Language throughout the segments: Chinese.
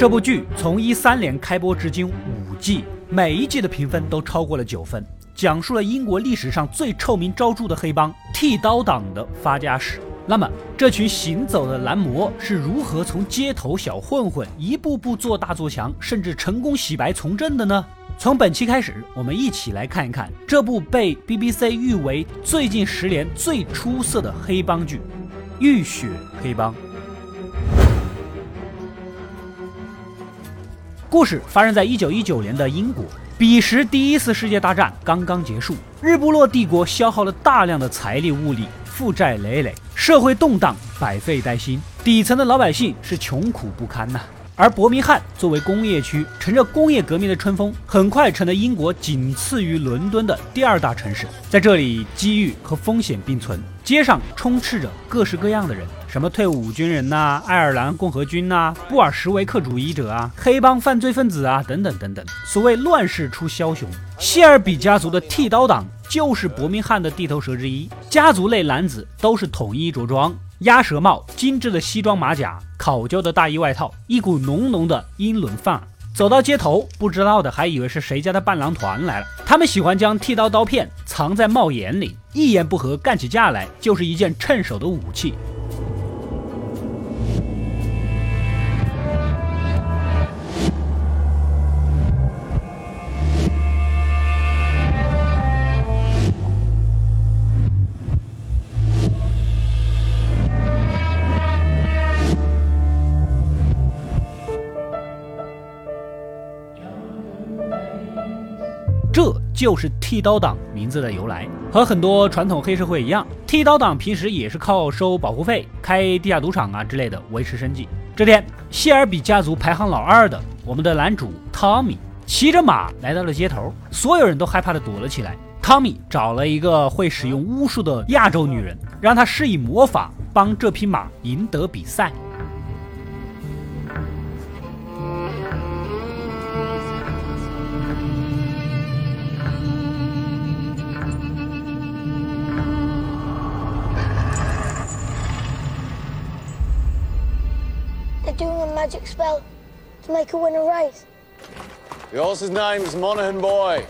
这部剧从一三年开播至今五季，每一季的评分都超过了九分，讲述了英国历史上最臭名昭著的黑帮剃刀党的发家史。那么，这群行走的男模是如何从街头小混混一步步做大做强，甚至成功洗白从政的呢？从本期开始，我们一起来看一看这部被 BBC 誉为最近十年最出色的黑帮剧《浴血黑帮》。故事发生在一九一九年的英国，彼时第一次世界大战刚刚结束，日不落帝国消耗了大量的财力物力，负债累累，社会动荡，百废待兴，底层的老百姓是穷苦不堪呐。而伯明翰作为工业区，乘着工业革命的春风，很快成了英国仅次于伦敦的第二大城市。在这里，机遇和风险并存，街上充斥着各式各样的人，什么退伍军人呐、爱尔兰共和军呐、布尔什维克主义者啊、黑帮犯罪分子啊，等等等等。所谓乱世出枭雄，谢尔比家族的剃刀党就是伯明翰的地头蛇之一。家族内男子都是统一着装。鸭舌帽、精致的西装马甲、考究的大衣外套，一股浓浓的英伦范儿。走到街头，不知道的还以为是谁家的伴郎团来了。他们喜欢将剃刀刀片藏在帽檐里，一言不合干起架来就是一件趁手的武器。这就是剃刀党名字的由来。和很多传统黑社会一样，剃刀党平时也是靠收保护费、开地下赌场啊之类的维持生计。这天，谢尔比家族排行老二的我们的男主汤米骑着马来到了街头，所有人都害怕的躲了起来。汤米找了一个会使用巫术的亚洲女人，让她施以魔法，帮这匹马赢得比赛。Magic spell to make her win a race. The horse's name's Monaghan Boy.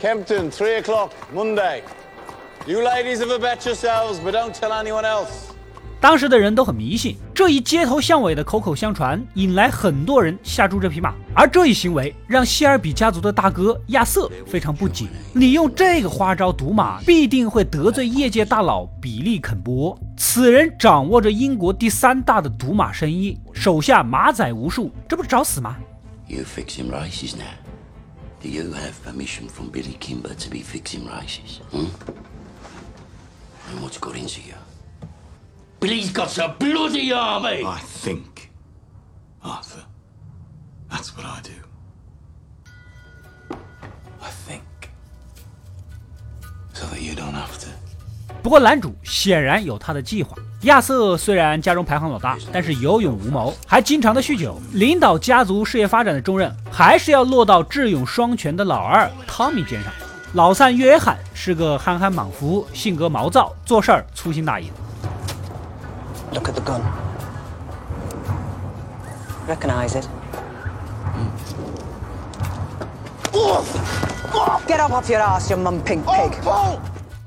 Kempton, 3 o'clock, Monday. You ladies have a bet yourselves, but don't tell anyone else. 当时的人都很迷信，这一街头巷尾的口口相传，引来很多人下注这匹马。而这一行为让希尔比家族的大哥亚瑟非常不解：你用这个花招赌马，必定会得罪业界大佬比利肯波。此人掌握着英国第三大的赌马生意，手下马仔无数，这不是找死吗？You fixing races now? Do you have permission from Billy Kimber to be fixing races? Hmm? And what's got into you? Billy's got a bloody army! I think, Arthur. That's what I do. I think. So that you don't have to. 不过男主显然有他的计划。亚瑟虽然家中排行老大，但是有勇无谋，还经常的酗酒。领导家族事业发展的重任，还是要落到智勇双全的老二汤米肩上。老三约翰是个憨憨莽夫，性格毛躁，做事儿粗心大意。Look at the gun. Recognize it? Get up off your ass, you mum pink pig.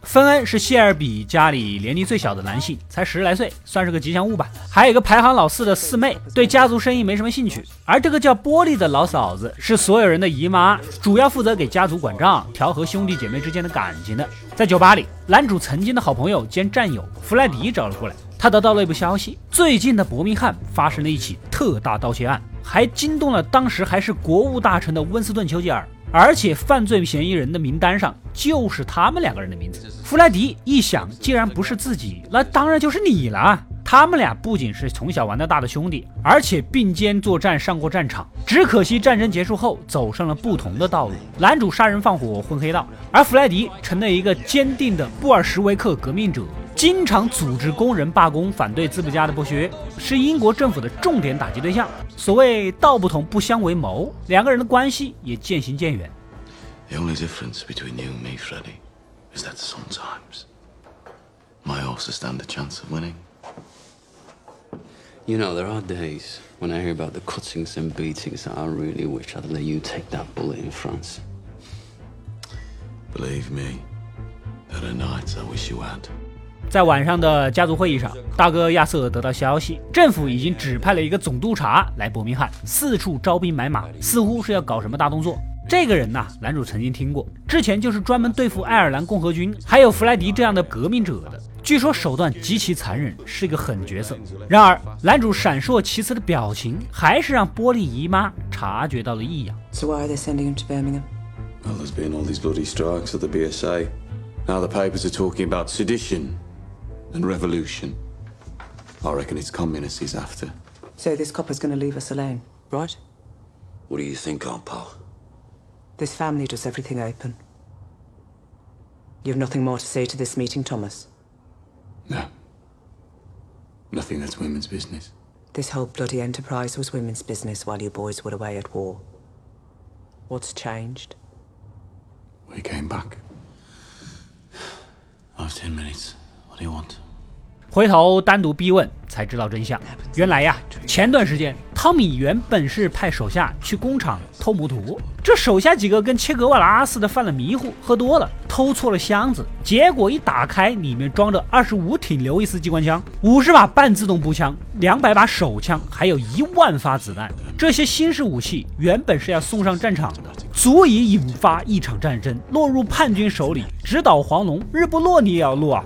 芬恩是谢尔比家里年龄最小的男性，才十来岁，算是个吉祥物吧。还有一个排行老四的四妹，对家族生意没什么兴趣。而这个叫玻璃的老嫂子是所有人的姨妈，主要负责给家族管账，调和兄弟姐妹之间的感情的。在酒吧里，男主曾经的好朋友兼战友弗莱迪找了过来。他得到内部消息，最近的伯明翰发生了一起特大盗窃案，还惊动了当时还是国务大臣的温斯顿·丘吉尔，而且犯罪嫌疑人的名单上就是他们两个人的名字。弗莱迪一想，既然不是自己，那当然就是你了。他们俩不仅是从小玩到大的兄弟，而且并肩作战，上过战场。只可惜战争结束后，走上了不同的道路。男主杀人放火，混黑道，而弗莱迪成了一个坚定的布尔什维克革命者。经常组织工人罢工，反对资本家的剥削，是英国政府的重点打击对象。所谓道不同不相为谋，两个人的关系也渐行渐远。The only difference between you and me, Freddie, is that sometimes my horses stand a chance of winning, You know, there are days when I hear about the cuttings and beatings that I really wish I'd let you take that bullet in France. Believe me, there are nights I wish you had. 在晚上的家族会议上，大哥亚瑟得到消息，政府已经指派了一个总督察来伯明翰，四处招兵买马，似乎是要搞什么大动作。这个人呐，男主曾经听过，之前就是专门对付爱尔兰共和军，还有弗莱迪这样的革命者的。据说手段极其残忍，是一个狠角色。然而，男主闪烁其词的表情，还是让波利姨妈察觉到了异样。So why are they sending him to Birmingham? Well, there's been all these bloody strikes at the BSA. Now the papers are talking about sedition and revolution. I reckon it's communists he's after. So this copper's going to leave us alone, right? What do you think, old pal? This family does everything open. You have nothing more to say to this meeting, Thomas? No. Nothing that's women's business. This whole bloody enterprise was women's business while you boys were away at war. What's changed? We came back. I've ten minutes. Want? 回头单独逼问才知道真相。原来呀，前段时间汤米原本是派手下去工厂偷摩图，这手下几个跟切格瓦拉似的犯了迷糊，喝多了偷错了箱子，结果一打开，里面装着二十五挺刘易斯机关枪、五十把半自动步枪、两百把手枪，还有一万发子弹。这些新式武器原本是要送上战场的，足以引发一场战争，落入叛军手里，直捣黄龙，日不落你也要落啊！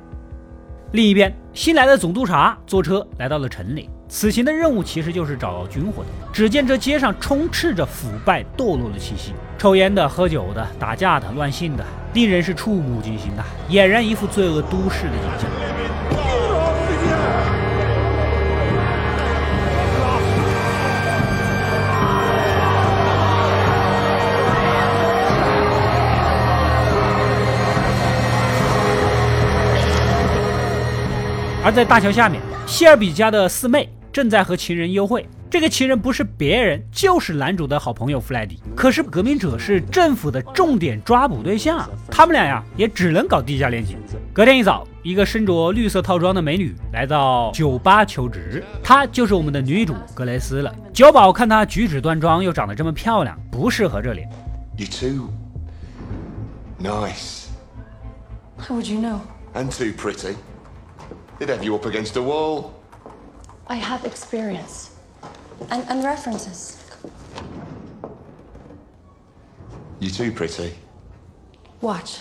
另一边，新来的总督察坐车来到了城里，此行的任务其实就是找军火的。只见这街上充斥着腐败堕落的气息，抽烟的、喝酒的、打架的、乱性的，令人是触目惊心的，俨然一副罪恶都市的景象。而在大桥下面，谢尔比家的四妹正在和情人幽会。这个情人不是别人，就是男主的好朋友弗莱迪。可是革命者是政府的重点抓捕对象，他们俩呀也只能搞地下恋情。隔天一早，一个身着绿色套装的美女来到酒吧求职，她就是我们的女主格雷斯了。酒保看她举止端庄，又长得这么漂亮，不适合这里。You too nice How would you know? and too pretty. They'd have you up against a wall. I have experience and, and references. You too pretty. Watch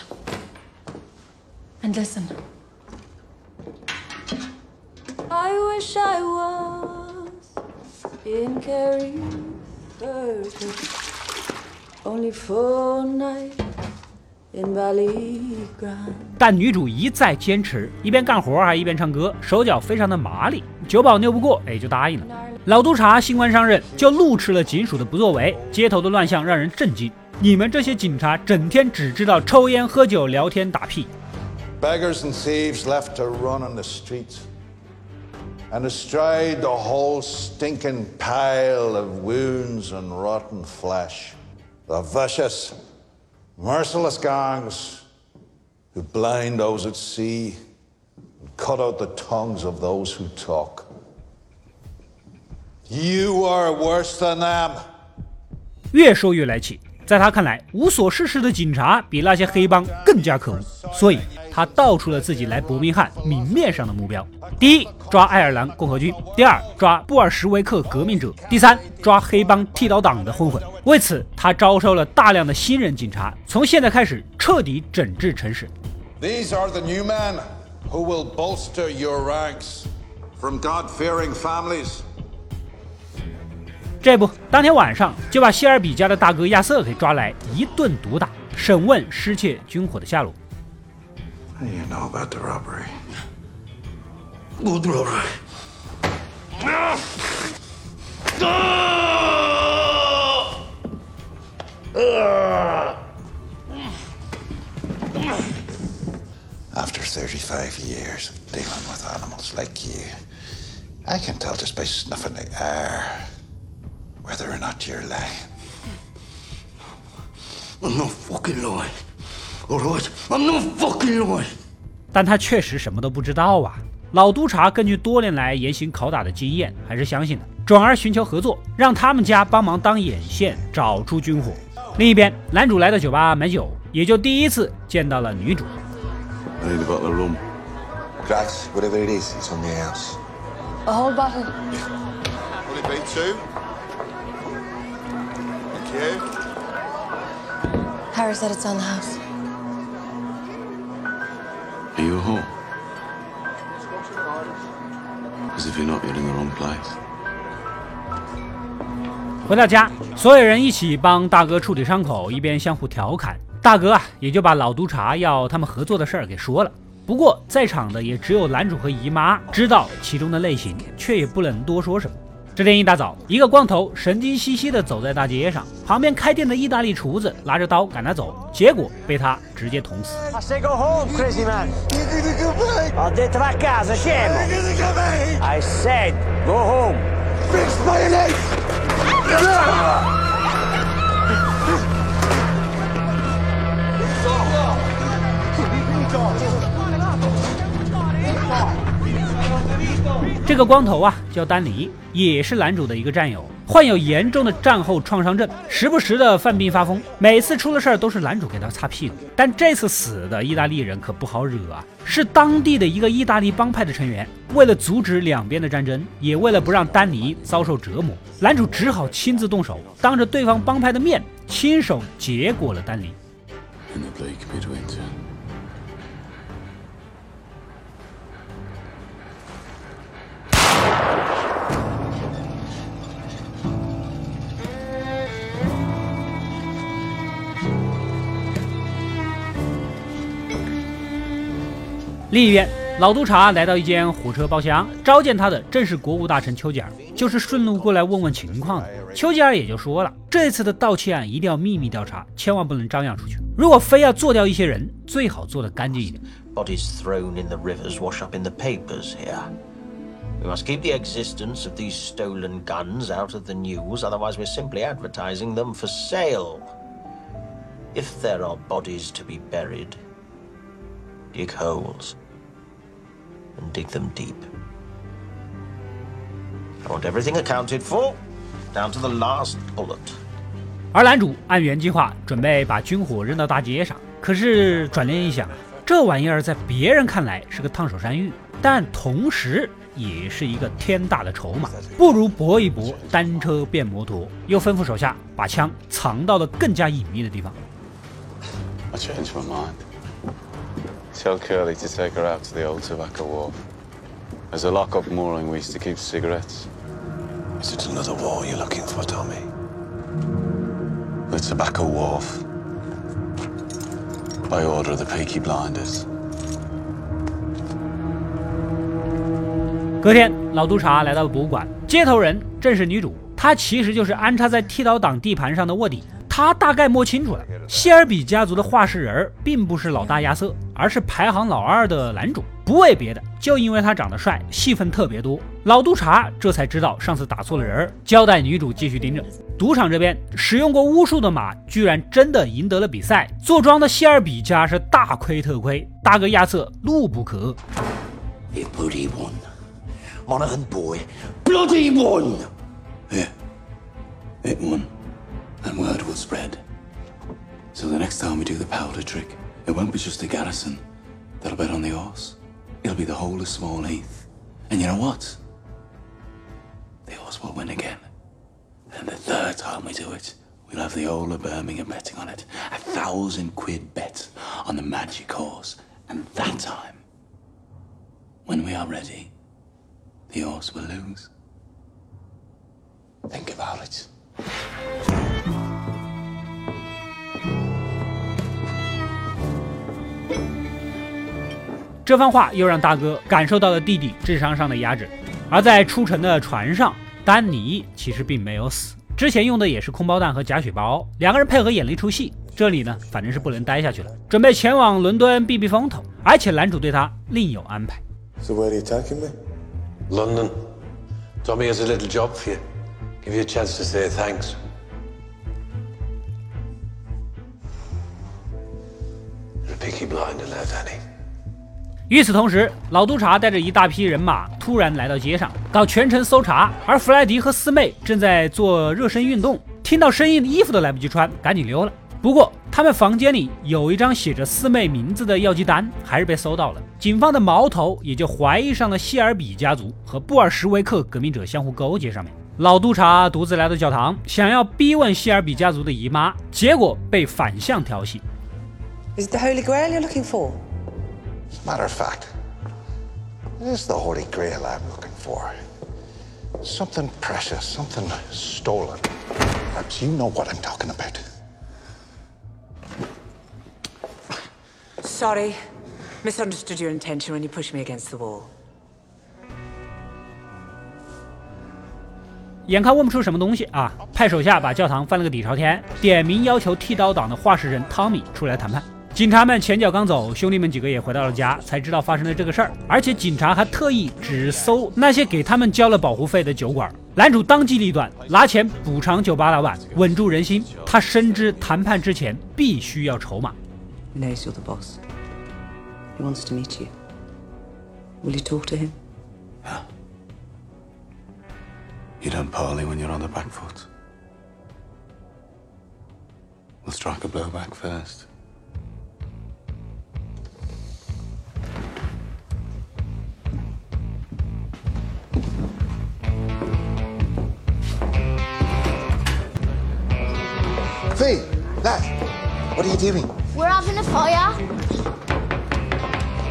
and listen. I wish I was in Carrie only for night. 但女主一再坚持，一边干活还一边唱歌，手脚非常的麻利。酒保拗不过，哎，就答应了。老督察新官上任，就怒斥了警署的不作为，街头的乱象让人震惊。你们这些警察整天只知道抽烟、喝酒、聊天、打屁，Beggars and thieves left to run on the streets. And astride the whole stinking pile of wounds and rotten flesh. The vicious, merciless gangs who blind those at sea and cut out the tongues of those who talk. You are worse than them. 越说越来气。在他看来，无所事事的警察比那些黑帮更加可恶，所以 他道出了自己来伯明翰明面上的目标：第一，抓爱尔兰共和军；第二，抓布尔什维克革命者；第三，抓黑帮剃刀党的混混。为此，他招收了大量的新人警察，从现在开始彻底整治城市。These are the new men who will bolster your ranks from God fearing families. 这不，当天晚上就把谢尔比家的大哥亚瑟给抓来，一顿毒打，审问失窃军火的下落。How do you know about the robbery? Good robbery. After 35 years of dealing with animals like you, I can tell just by sniffing the air whether or not you're lying. I'm not fucking lying. All right? I'm not fucking lying. 但他确实什么都不知道啊。老督察根据多年来严刑拷打的经验，还是相信的，转而寻求合作，让他们家帮忙当眼线，找出军火。另一边，男主来到酒吧买酒，也就第一次见到了女主。I need a bottle of rum. Grass, whatever it is, it's on the house. A whole bottle. Will it be two? Thank you. Harry said it's on the house. Are you a whore? 回到家，所有人一起帮大哥处理伤口，一边相互调侃。大哥啊，也就把老督察要他们合作的事儿给说了。不过在场的也只有男主和姨妈知道其中的类型，却也不能多说什么。这天一大早，一个光头神经兮兮地走在大街上，旁边开店的意大利厨子拿着刀赶他走，结果被他直接捅死。I say go home, 这个光头啊叫丹尼，也是男主的一个战友，患有严重的战后创伤症，时不时的犯病发疯。每次出了事儿都是男主给他擦屁股。但这次死的意大利人可不好惹啊，是当地的一个意大利帮派的成员。为了阻止两边的战争，也为了不让丹尼遭受折磨，男主只好亲自动手，当着对方帮派的面，亲手结果了丹尼。In the 另一边，老督察来到一间火车包厢，召见他的正是国务大臣丘吉尔，就是顺路过来问问情况的。丘吉尔也就说了，这次的盗窃案一定要秘密调查，千万不能张扬出去。如果非要做掉一些人，最好做得干净一点。Bodies thrown in the rivers wash up in the papers here. We must keep the existence of these stolen guns out of the news, otherwise, we're simply advertising them for sale. If there are bodies to be buried, dig holes and dig them deep. I want everything accounted for, down to the last bullet. 而男主按原计划准备把军火扔到大街上，可是转念一想，这玩意儿在别人看来是个烫手山芋，但同时也是一个天大的筹码，不如搏一搏，单车变摩托。又吩咐手下把枪藏到了更加隐秘的地方。I changed my mind. Tell Curly to take her out to the old tobacco wharf. There's a lock-up mooring we used to keep cigarettes. Is it another war you're looking for, Tommy? The tobacco wharf. By order of the Peaky Blinders. 隔天，老督察来到了博物馆，接头人正是女主，她其实就是安插在剃刀党地盘上的卧底。她大概摸清楚了，谢尔比家族的话事人并不是老大亚瑟，而是排行老二的男主不为别的就因为他长得帅戏份特别多老督察这才知道上次打错了人交代女主继续盯着。赌场这边使用过巫术的马居然真的赢得了比赛坐庄的希尔比家是大亏特亏大哥亚瑟怒不可。遏 honorhandboybutyone one. Word was read so the next time we do the powder trick it won't be just the garrison that'll bet on the horse. It'll be the whole of Small Heath. And you know what? The horse will win again. And the third time we do it, we'll have the whole of Birmingham betting on it. A thousand quid bet on the magic horse. And that time, when we are ready, the horse will lose. Think about it. 这番话又让大哥感受到了弟弟智商上的压制。而在出城的船上，丹尼其实并没有死，之前用的也是空包弹和假血包，两个人配合演了一出戏。这里呢，反正是不能待下去了，准备前往伦敦避避风头。而且男主对他另有安排。So where are you taking me? London. Tommy has a little job for you. Give you a chance to say thanks. You're a picky blinder, lad, Danny. 与此同时，老督察带着一大批人马突然来到街上，搞全城搜查。而弗莱迪和四妹正在做热身运动，听到声音，衣服都来不及穿，赶紧溜了。不过，他们房间里有一张写着四妹名字的药剂单，还是被搜到了。警方的矛头也就怀疑上了谢尔比家族和布尔什维克革命者相互勾结上面。老督察独自来到教堂，想要逼问谢尔比家族的姨妈，结果被反向调戏。Is the Holy Grail you're looking for? Matter of fact, it is the Holy Grail I'm looking for. Something precious, something stolen. Perhaps you know what I'm talking about. Sorry. Misunderstood your intention when you pushed me against the wall. 眼看问不出什么东西啊，派手下把教堂翻了个底朝天，点名要求剃刀党的化石人汤米出来谈判。警察们前脚刚走，兄弟们几个也回到了家，才知道发生了这个事儿。而且警察还特意只搜那些给他们交了保护费的酒馆。男主当机立断，拿钱补偿酒吧老板，稳住人心。他深知谈判之前必须要筹码。He knows you're the boss. He wants to meet you. Will you talk to him? Yeah. You don't parley when you're on the back foot. We'll strike a blow back first. Lad, what are you doing? We're having a fire.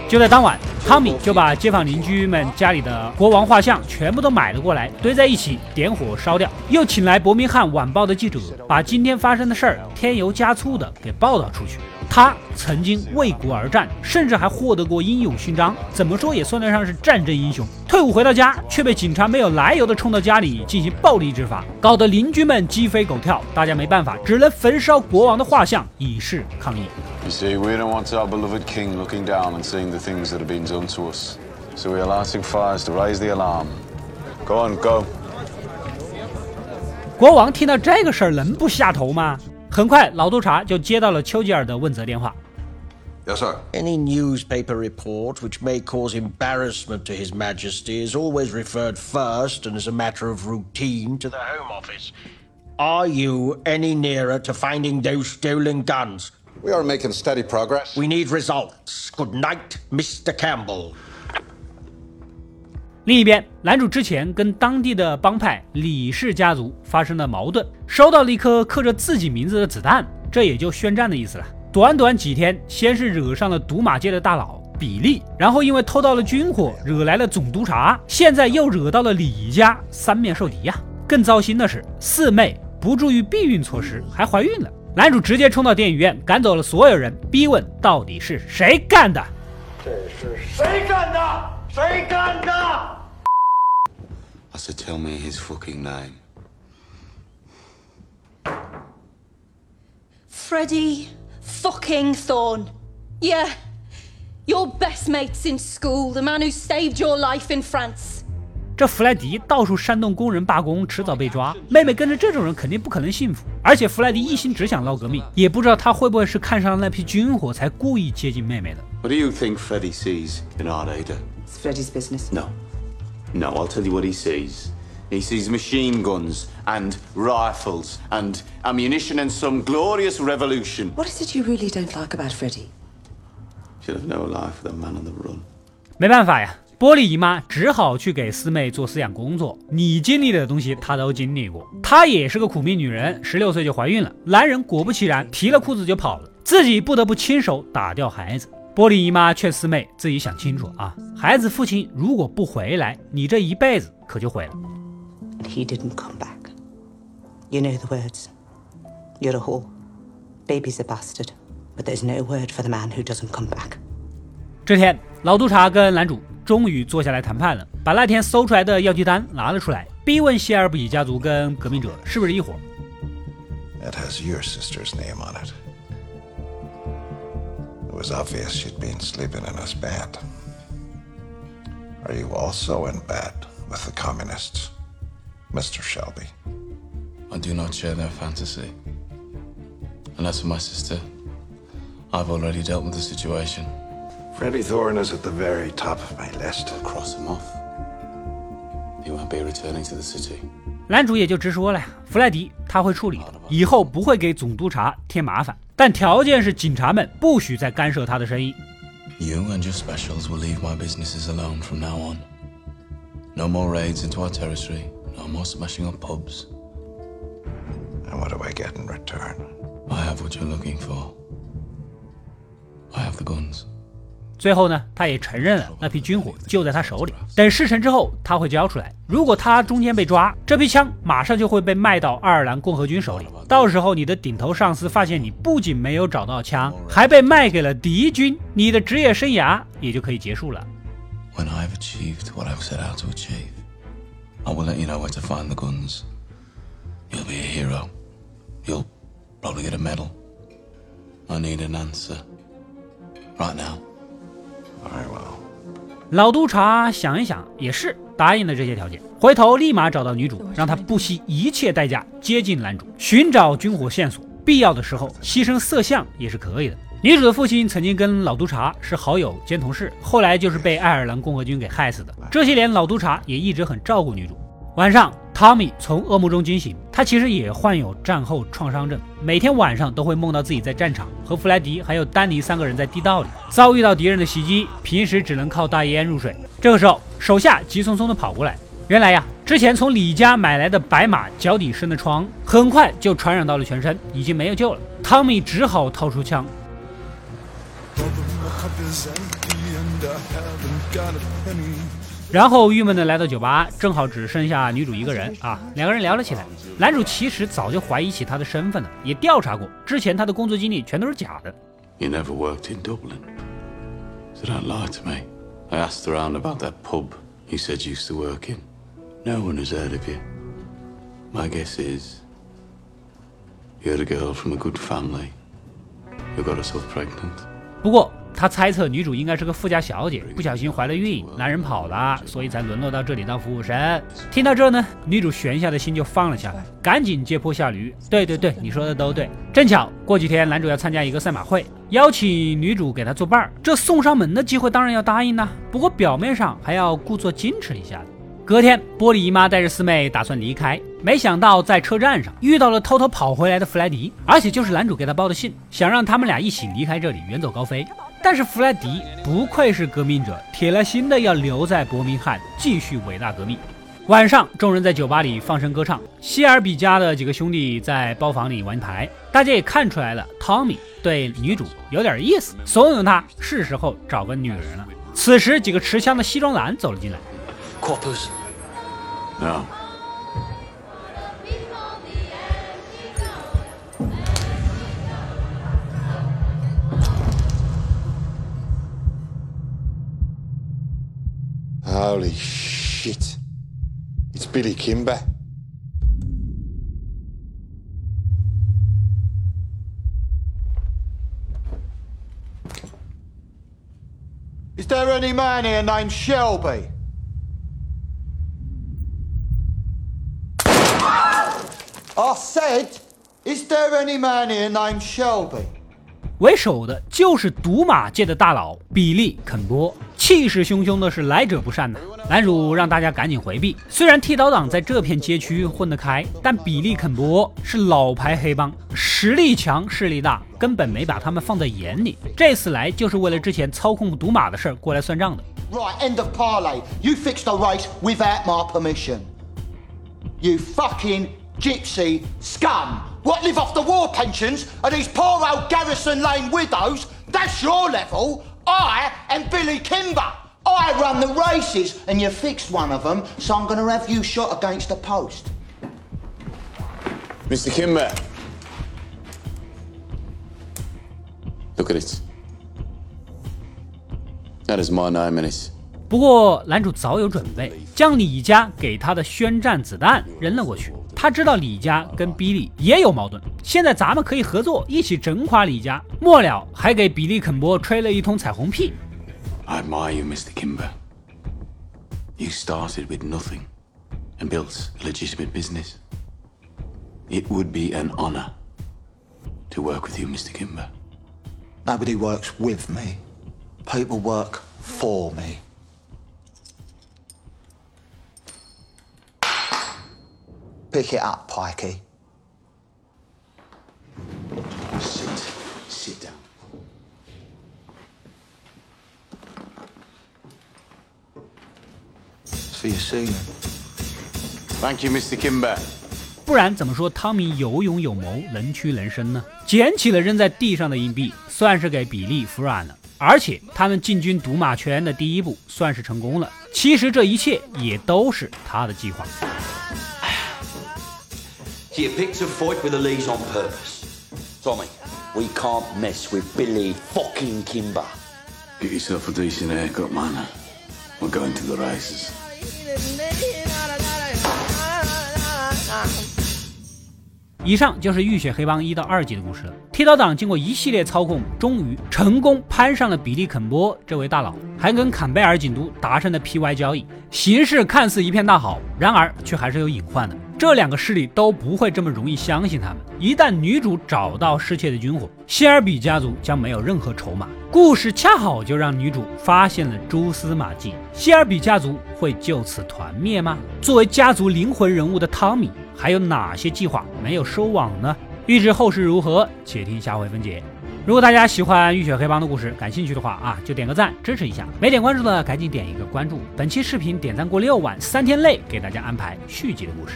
就在当晚，汤米就把街坊邻居们家里的国王画像全部都买了过来，堆在一起，点火烧掉。又请来伯明翰晚报的记者，把今天发生的事儿添油加醋的给报道出去。他曾经为国而战，甚至还获得过英勇勋章，怎么说也算得上是战争英雄。退伍回到家，却被警察没有来由的冲到家里进行暴力执法，搞得邻居们鸡飞狗跳。大家没办法，只能焚烧国王的画像以示抗议。You see, we don't want our beloved king looking down and seeing the things that have been done to us. So we are lighting fires to raise the alarm. Go on, go. 国王听到这个事儿，能不下头吗？很快，老督察就接到了丘吉尔的问责电话。 Yes, sir. Any newspaper report which may cause embarrassment to His Majesty is always referred first and as a matter of routine to the Home Office. Are you any nearer to finding those stolen guns? We are making steady progress. We need results. Good night, Mr. Campbell. 另一边，男主之前跟当地的帮派李氏家族发生了矛盾，收到了一颗刻着自己名字的子弹，这也就宣战的意思了。短短几天，先是惹上了赌马界的大佬比利，然后因为偷到了军火，惹来了总督察，现在又惹到了李家，三面受敌呀。更糟心的是，四妹不注意避孕措施，还怀孕了。男主直接冲到电影院，赶走了所有人，逼问到底是谁干的。这是谁干的？谁干的？I said, tell me his fucking name. Freddie fucking Thorne. Yeah. Your best mate since school, the man who saved your life in France. 这弗莱迪到处煽动工人罢工，迟早被抓。妹妹跟着这种人肯定不可能幸福。而且弗莱迪一心只想闹革命，也不知道他会不会是看上了那批军火，才故意接近妹妹的。 What do you think Freddie sees in our leader? It's Freddie's business. No. No, I'll tell you what he sees. He sees machine guns and rifles and ammunition and some glorious revolution. What is it you really don't like about Freddie? Should have no life for the man on the run. 没办法呀，玻璃姨妈只好去给四妹做思想工作。你经历的东西，她都经历过。她也是个苦命女人，十六岁就怀孕了。男人果不其然提了裤子就跑了，自己不得不亲手打掉孩子。波利姨妈劝四妹自己想清楚啊，孩子父亲如果不回来，你这一辈子可就毁了。He didn't come back. You know the words. You're a whore. Baby's a bastard. But there's no word for the man who doesn't come back. 这天，老督察跟男主终于坐下来谈判了，把那天搜出来的药剂单拿了出来，逼问谢尔比家族跟革命者是不是一伙。It has your sister's name on it. It was obvious she'd been sleeping in his bed. Are you also in bed with the communists, Mr. Shelby? I do not share their fantasy. And as for my sister, I've already dealt with the situation. Freddie Thorne is at the very top of my list. Cross him off. He won't be returning to the city. 男主也就直说了呀，弗莱迪他会处理的，以后不会给总督察添麻烦，但条件是警察们不许再干涉他的生意。You and your specials will leave my businesses alone from now on. No more raids into our territory. No more smashing up pubs. And what do I get in return? I have what you're looking for. I have the guns. 最后呢，他也承认了那批军火就在他手里。等事成之后，他会交出来。如果他中间被抓，这批枪马上就会被卖到爱尔兰共和军手里。到时候你的顶头上司发现你不仅没有找到枪，还被卖给了敌军，你的职业生涯也就可以结束了。When I've achieved what I've set out to achieve, I will let you know where to find the guns. You'll be a hero. You'll probably get a medal. I need an answer. Right now. 老督察想一想，也是答应了这些条件。回头立马找到女主，让她不惜一切代价接近男主，寻找军火线索。必要的时候牺牲色相也是可以的。女主的父亲曾经跟老督察是好友兼同事，后来就是被爱尔兰共和军给害死的。这些年，老督察也一直很照顾女主。晚上，汤米从噩梦中惊醒，他其实也患有战后创伤症，每天晚上都会梦到自己在战场和弗莱迪还有丹尼三个人在地道里遭遇到敌人的袭击，平时只能靠大烟入睡。这个时候，手下急匆匆的跑过来，原来呀，之前从李家买来的白马脚底生的疮，很快就传染到了全身，已经没有救了。汤米只好掏出枪。然后郁闷的来到酒吧，正好只剩下女主一个人啊，两个人聊了起来。男主其实早就怀疑起她的身份了，也调查过，之前她的工作经历全都是假的。You never worked in Dublin, so don't lie to me. I asked around about that pub you said you used to work in. No one has heard of you. My guess is you're a girl from a good family who got herself pregnant. 不过。他猜测女主应该是个富家小姐，不小心怀了孕，男人跑了，所以才沦落到这里当服务生。听到这呢，女主悬下的心就放了下来，赶紧接坡下驴。对对对，你说的都对。正巧过几天男主要参加一个赛马会，邀请女主给他作伴儿，这送上门的机会当然要答应呐。不过表面上还要故作矜持一下的。隔天，玻璃姨妈带着四妹打算离开，没想到在车站上遇到了偷偷跑回来的弗莱迪，而且就是男主给他报的信，想让他们俩一起离开这里，远走高飞。但是弗莱迪不愧是革命者，铁了心的要留在伯明翰继续伟大革命。晚上，众人在酒吧里放声歌唱，希尔比家的几个兄弟在包房里玩牌。大家也看出来了，汤米对女主有点意思，怂恿他是时候找个女人了。此时，几个持枪的西装男走了进来。Holy shit. It's Billy Kimber. Is there any man here named Shelby? I said, is there any man here named Shelby? 为首的就是赌马界的大佬比利·肯波，气势汹汹的是来者不善呐。男主让大家赶紧回避。虽然剃刀党在这片街区混得开，但比利·肯波是老牌黑帮，实力强、势力大，根本没把他们放在眼里。这次来就是为了之前操控赌马的事儿过来算账的。Right, end of parley. You fixed the race without my permission. You fucking gypsy scum. What live off the war pensions of these poor old Garrison Lane widows? That's your level. I am Billy Kimber. I run the races, and you fixed one of them, so I'm going to have you shot against a post. Mr. Kimber. Look at it. That is my name, and it's 不过男主早有准备，将李家给他的宣战子弹扔了过去。 他知道李家跟比利也有矛盾，现在咱们可以合作，一起整垮李家。末了还给比利肯波吹了一通彩虹屁。I admire you, Mr. Kimber. You started with nothing and built a legitimate business. It would be an honor to work with you, Mr. Kimber. Nobody works with me. People work for me. Pick it up, Pikey. Sit. Sit down. It's for your ceiling. Thank you, Mr. Kimber. 不然怎么说汤米有勇有谋，能屈能伸呢？捡起了扔在地上的硬币，算是给比利服软了。而且他们进军赌马圈的第一步算是成功了。其实这一切也都是他的计划。You a fight with the Lees on purpose. Tommy, we can't mess with Billy fucking Kimber. Get yourself a decent haircut, man. We're going to the races. 以上就是《浴血黑帮》一到二季的故事了。剃刀党经过一系列操控，终于成功攀上了比利肯波这位大佬，还跟坎贝尔警督达成了 PY 交易。形势看似一片大好，然而却还是有隐患的。这两个势力都不会这么容易相信他们。一旦女主找到失窃的军火，谢尔比家族将没有任何筹码。故事恰好就让女主发现了蛛丝马迹。谢尔比家族会就此团灭吗？作为家族灵魂人物的汤米，还有哪些计划没有收网呢？预知后事如何，且听下回分解。如果大家喜欢《浴血黑帮》的故事，感兴趣的话啊，就点个赞支持一下。没点关注的，赶紧点一个关注。本期视频点赞过六万，三天内给大家安排续集的故事。